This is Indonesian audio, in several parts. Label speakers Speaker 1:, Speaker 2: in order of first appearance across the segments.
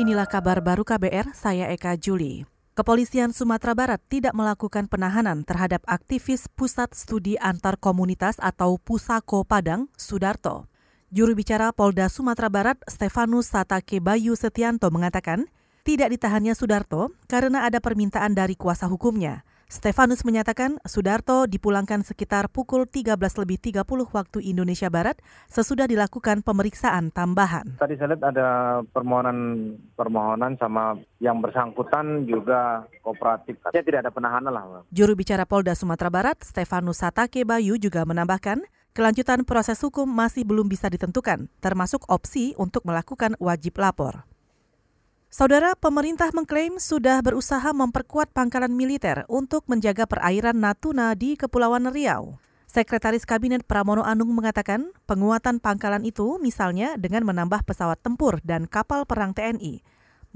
Speaker 1: Inilah kabar baru KBR, saya Eka Juli. Kepolisian Sumatera Barat tidak melakukan penahanan terhadap aktivis Pusat Studi Antar Komunitas atau Pusako Padang, Sudarto. Juru bicara Polda Sumatera Barat, Stefanus Satake Bayu Setianto mengatakan, tidak ditahannya Sudarto karena ada permintaan dari kuasa hukumnya. Stefanus menyatakan Sudarto dipulangkan sekitar pukul 13 lebih 30 waktu Indonesia Barat sesudah dilakukan pemeriksaan tambahan.
Speaker 2: Tadi saya lihat ada permohonan permohonan sama yang bersangkutan juga kooperatif. Tidak ada penahanan lah.
Speaker 1: Juru bicara Polda Sumatera Barat, Stefanus Satake Bayu juga menambahkan, kelanjutan proses hukum masih belum bisa ditentukan, termasuk opsi untuk melakukan wajib lapor. Saudara, pemerintah mengklaim sudah berusaha memperkuat pangkalan militer untuk menjaga perairan Natuna di Kepulauan Riau. Sekretaris Kabinet Pramono Anung mengatakan penguatan pangkalan itu misalnya dengan menambah pesawat tempur dan kapal perang TNI.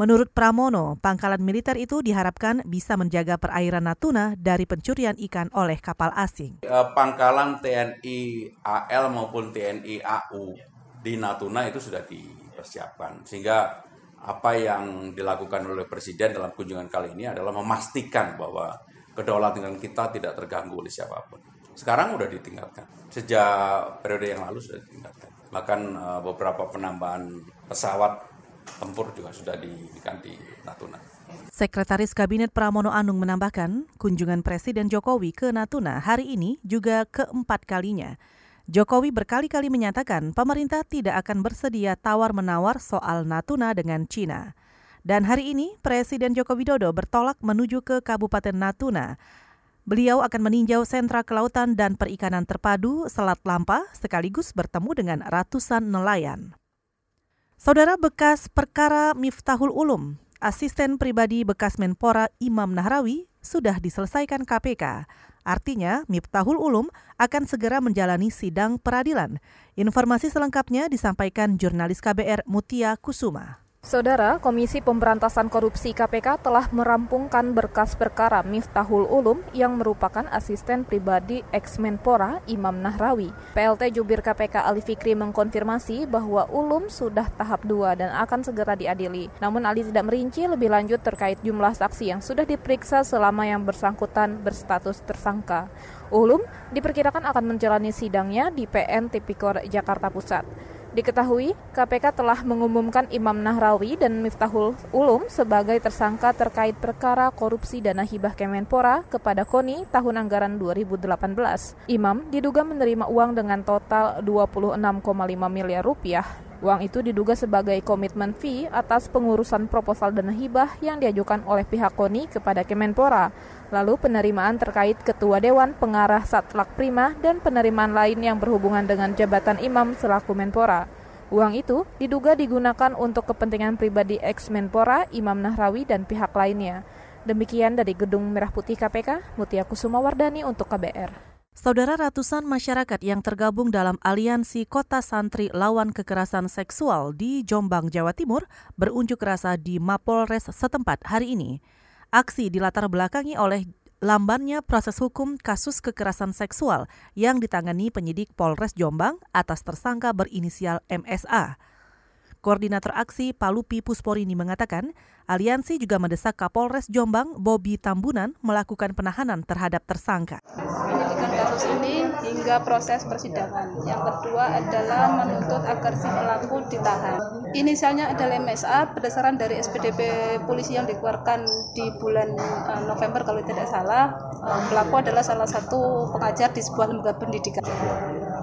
Speaker 1: Menurut Pramono, pangkalan militer itu diharapkan bisa menjaga perairan Natuna dari pencurian ikan oleh kapal asing.
Speaker 3: Eh, pangkalan TNI AL maupun TNI AU di Natuna itu sudah dipersiapkan sehingga apa yang dilakukan oleh Presiden dalam kunjungan kali ini adalah memastikan bahwa kedaulatan kita tidak terganggu oleh siapa pun. Sekarang sudah ditingkatkan. Sejak periode yang lalu sudah ditingkatkan. Bahkan uh, beberapa penambahan pesawat tempur juga sudah diberikan di Natuna.
Speaker 1: Sekretaris Kabinet Pramono Anung menambahkan, kunjungan Presiden Jokowi ke Natuna hari ini juga keempat kalinya. Jokowi berkali-kali menyatakan pemerintah tidak akan bersedia tawar-menawar soal Natuna dengan Cina. Dan hari ini Presiden Joko Widodo bertolak menuju ke Kabupaten Natuna. Beliau akan meninjau sentra kelautan dan perikanan terpadu Selat Lampa sekaligus bertemu dengan ratusan nelayan. Saudara bekas perkara Miftahul Ulum, asisten pribadi bekas Menpora Imam Nahrawi sudah diselesaikan KPK. Artinya, Miftahul Ulum akan segera menjalani sidang peradilan. Informasi selengkapnya disampaikan jurnalis KBR Mutia Kusuma.
Speaker 4: Saudara, Komisi Pemberantasan Korupsi KPK telah merampungkan berkas perkara Miftahul Ulum yang merupakan asisten pribadi ex-Menpora Imam Nahrawi. PLT Jubir KPK Ali Fikri mengkonfirmasi bahwa Ulum sudah tahap 2 dan akan segera diadili. Namun Ali tidak merinci lebih lanjut terkait jumlah saksi yang sudah diperiksa selama yang bersangkutan berstatus tersangka. Ulum diperkirakan akan menjalani sidangnya di PN Tipikor Jakarta Pusat. Diketahui, KPK telah mengumumkan Imam Nahrawi dan Miftahul Ulum sebagai tersangka terkait perkara korupsi dana hibah Kemenpora kepada KONI tahun anggaran 2018. Imam diduga menerima uang dengan total 26,5 miliar rupiah Uang itu diduga sebagai komitmen fee atas pengurusan proposal dana hibah yang diajukan oleh pihak KONI kepada Kemenpora, lalu penerimaan terkait Ketua Dewan Pengarah Satlak Prima dan penerimaan lain yang berhubungan dengan jabatan imam selaku Menpora. Uang itu diduga digunakan untuk kepentingan pribadi ex-Menpora, Imam Nahrawi, dan pihak lainnya. Demikian dari Gedung Merah Putih KPK, Mutia Kusuma Wardani untuk KBR.
Speaker 1: Saudara ratusan masyarakat yang tergabung dalam aliansi Kota Santri Lawan Kekerasan Seksual di Jombang, Jawa Timur berunjuk rasa di Mapolres setempat hari ini. Aksi dilatar belakangi oleh lambannya proses hukum kasus kekerasan seksual yang ditangani penyidik Polres Jombang atas tersangka berinisial MSA. Koordinator aksi Palupi Pusporini mengatakan, aliansi juga mendesak Kapolres Jombang Bobi Tambunan melakukan penahanan terhadap tersangka.
Speaker 5: Kasus ini hingga proses persidangan. Yang kedua adalah menuntut agar si pelaku ditahan. Inisialnya adalah MSA berdasarkan dari SPDP polisi yang dikeluarkan di bulan eh, November kalau tidak salah. Eh, pelaku adalah salah satu pengajar di sebuah lembaga pendidikan.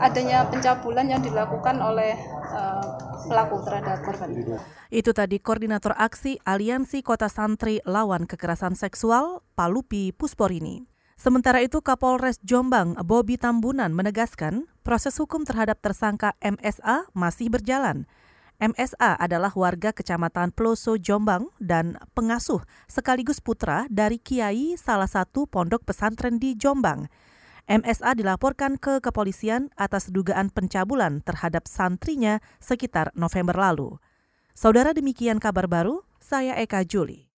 Speaker 5: Adanya pencabulan yang dilakukan oleh uh, pelaku terhadap korban.
Speaker 1: Itu tadi Koordinator Aksi Aliansi Kota Santri Lawan Kekerasan Seksual, Palupi Pusporini. Sementara itu Kapolres Jombang Bobi Tambunan menegaskan proses hukum terhadap tersangka MSA masih berjalan. MSA adalah warga Kecamatan Peloso Jombang dan pengasuh sekaligus putra dari kiai salah satu pondok pesantren di Jombang. MSA dilaporkan ke kepolisian atas dugaan pencabulan terhadap santrinya sekitar November lalu. Saudara demikian kabar baru, saya Eka Juli.